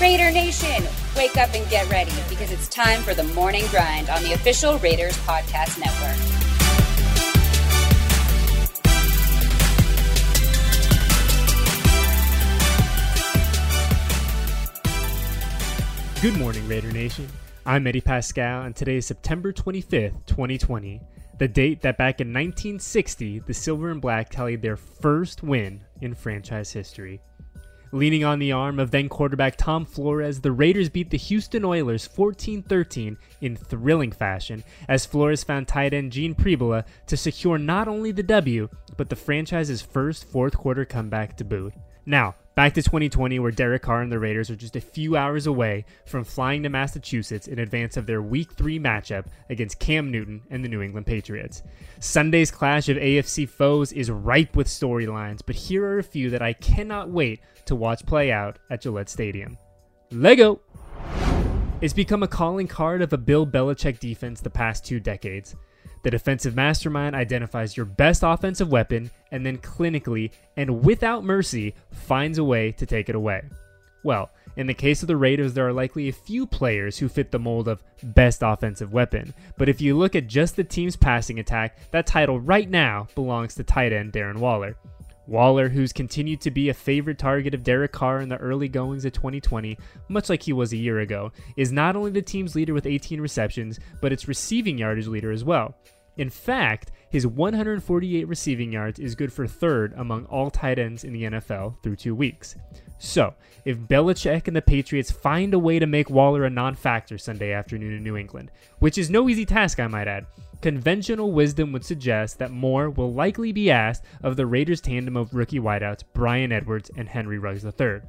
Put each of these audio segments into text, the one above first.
Raider Nation, wake up and get ready because it's time for the morning grind on the official Raiders Podcast Network. Good morning, Raider Nation. I'm Eddie Paskal, and today is September 25th, 2020, the date that back in 1960, the Silver and Black tallied their first win in franchise history. Leaning on the arm of then quarterback Tom Flores, the Raiders beat the Houston Oilers 14 13 in thrilling fashion as Flores found tight end Gene Pribula to secure not only the W, but the franchise's first fourth quarter comeback to boot. Now, back to 2020, where Derek Carr and the Raiders are just a few hours away from flying to Massachusetts in advance of their Week 3 matchup against Cam Newton and the New England Patriots. Sunday's clash of AFC foes is ripe with storylines, but here are a few that I cannot wait to watch play out at Gillette Stadium. Lego! It's become a calling card of a Bill Belichick defense the past two decades. The defensive mastermind identifies your best offensive weapon and then clinically and without mercy finds a way to take it away. Well, in the case of the Raiders, there are likely a few players who fit the mold of best offensive weapon. But if you look at just the team's passing attack, that title right now belongs to tight end Darren Waller. Waller, who's continued to be a favorite target of Derek Carr in the early goings of 2020, much like he was a year ago, is not only the team's leader with 18 receptions, but its receiving yardage leader as well. In fact, his 148 receiving yards is good for third among all tight ends in the NFL through two weeks. So, if Belichick and the Patriots find a way to make Waller a non factor Sunday afternoon in New England, which is no easy task, I might add, conventional wisdom would suggest that more will likely be asked of the Raiders' tandem of rookie wideouts Bryan Edwards and Henry Ruggs III.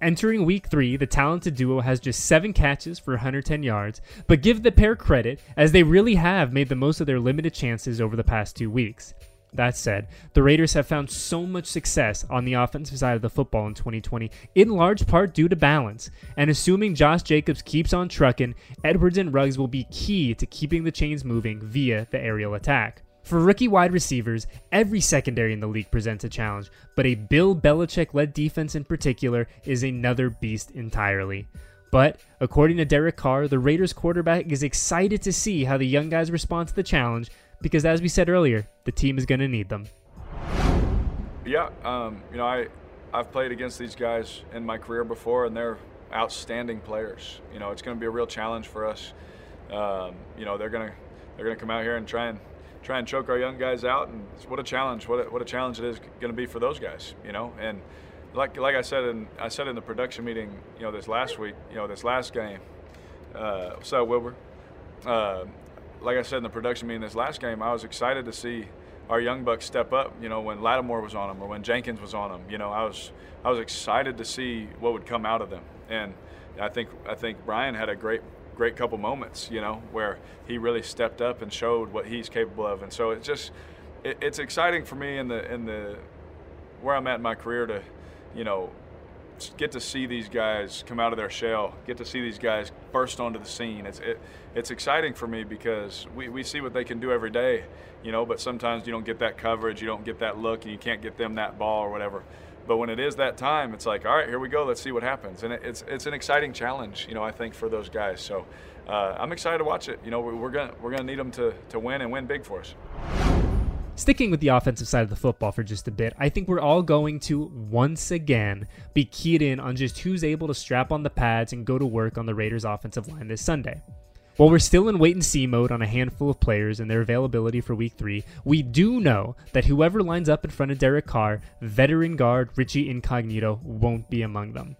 Entering week three, the talented duo has just seven catches for 110 yards, but give the pair credit as they really have made the most of their limited chances over the past two weeks. That said, the Raiders have found so much success on the offensive side of the football in 2020, in large part due to balance. And assuming Josh Jacobs keeps on trucking, Edwards and Ruggs will be key to keeping the chains moving via the aerial attack. For rookie wide receivers, every secondary in the league presents a challenge, but a Bill Belichick led defense in particular is another beast entirely. But, according to Derek Carr, the Raiders quarterback is excited to see how the young guys respond to the challenge because, as we said earlier, the team is going to need them. Yeah, um, you know, I, I've played against these guys in my career before, and they're outstanding players. You know, it's going to be a real challenge for us. Um, you know, they're going to they're going to come out here and try and try and choke our young guys out. And what a challenge! What a, what a challenge it is going to be for those guys. You know, and like like I said in I said in the production meeting, you know, this last week, you know, this last game. Uh, what's up, Wilbur? Uh, like I said in the production meeting, this last game, I was excited to see our young bucks step up. You know, when Lattimore was on them or when Jenkins was on them. You know, I was I was excited to see what would come out of them. And I think I think Bryan had a great great couple moments, you know, where he really stepped up and showed what he's capable of. And so it's just it, it's exciting for me in the in the where I'm at in my career to, you know, get to see these guys come out of their shell, get to see these guys burst onto the scene. It's it, it's exciting for me because we, we see what they can do every day, you know, but sometimes you don't get that coverage, you don't get that look, and you can't get them that ball or whatever. But when it is that time, it's like, all right, here we go. Let's see what happens. And it's it's an exciting challenge, you know. I think for those guys. So uh, I'm excited to watch it. You know, we're gonna we're gonna need them to to win and win big for us. Sticking with the offensive side of the football for just a bit, I think we're all going to once again be keyed in on just who's able to strap on the pads and go to work on the Raiders' offensive line this Sunday. While we're still in wait and see mode on a handful of players and their availability for week three, we do know that whoever lines up in front of Derek Carr, veteran guard Richie Incognito won't be among them.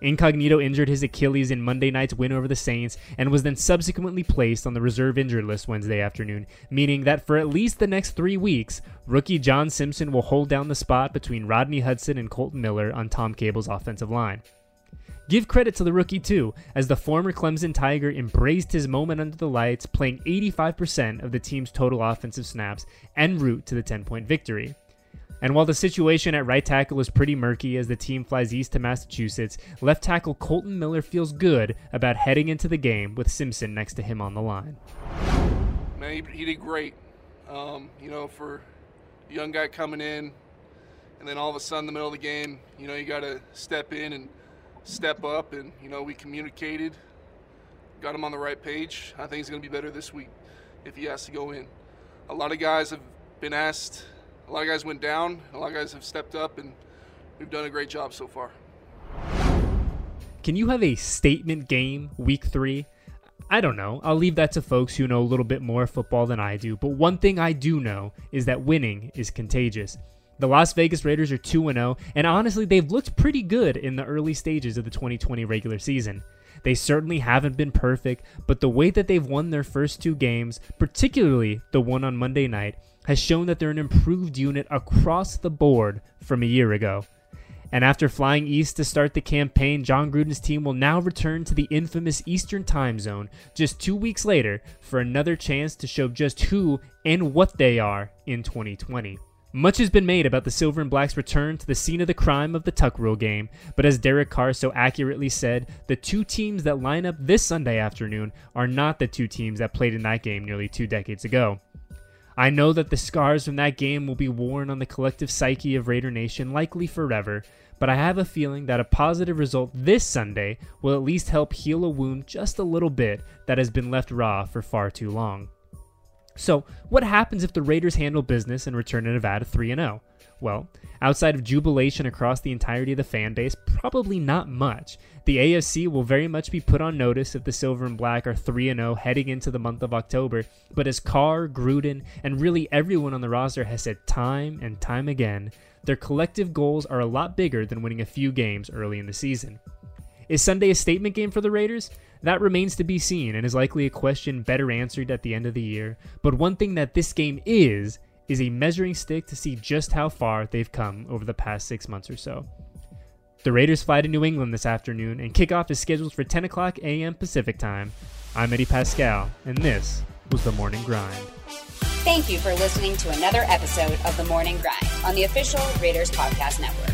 Incognito injured his Achilles in Monday night's win over the Saints and was then subsequently placed on the reserve injured list Wednesday afternoon, meaning that for at least the next three weeks, rookie John Simpson will hold down the spot between Rodney Hudson and Kolton Miller on Tom Cable's offensive line. Give credit to the rookie too, as the former Clemson Tiger embraced his moment under the lights, playing 85% of the team's total offensive snaps en route to the 10 point victory. And while the situation at right tackle is pretty murky as the team flies east to Massachusetts, left tackle Kolton Miller feels good about heading into the game with Simpson next to him on the line. Man, he, he did great. Um, you know, for a young guy coming in, and then all of a sudden, in the middle of the game, you know, you got to step in and step up, and you know we communicated, got him on the right page. I think he's going to be better this week if he has to go in. A lot of guys have been asked. A lot of guys went down. A lot of guys have stepped up, and we've done a great job so far. Can you have a statement game week three? I don't know. I'll leave that to folks who know a little bit more football than I do. But one thing I do know is that winning is contagious. The Las Vegas Raiders are 2 0, and honestly, they've looked pretty good in the early stages of the 2020 regular season. They certainly haven't been perfect, but the way that they've won their first two games, particularly the one on Monday night, has shown that they're an improved unit across the board from a year ago. And after flying east to start the campaign, Jon Gruden's team will now return to the infamous Eastern time zone just two weeks later for another chance to show just who and what they are in 2020. Much has been made about the Silver and Black's return to the scene of the crime of the Tuck Rule game, but as Derek Carr so accurately said, the two teams that line up this Sunday afternoon are not the two teams that played in that game nearly two decades ago. I know that the scars from that game will be worn on the collective psyche of Raider Nation likely forever, but I have a feeling that a positive result this Sunday will at least help heal a wound just a little bit that has been left raw for far too long. So, what happens if the Raiders handle business and return to Nevada 3 0? Well, outside of jubilation across the entirety of the fan base, probably not much. The AFC will very much be put on notice if the Silver and Black are 3 0 heading into the month of October, but as Carr, Gruden, and really everyone on the roster has said time and time again, their collective goals are a lot bigger than winning a few games early in the season. Is Sunday a statement game for the Raiders? That remains to be seen and is likely a question better answered at the end of the year. But one thing that this game is, is a measuring stick to see just how far they've come over the past six months or so. The Raiders fly to New England this afternoon, and kickoff is scheduled for 10 o'clock a.m. Pacific time. I'm Eddie Paskal, and this was The Morning Grind. Thank you for listening to another episode of The Morning Grind on the official Raiders Podcast Network.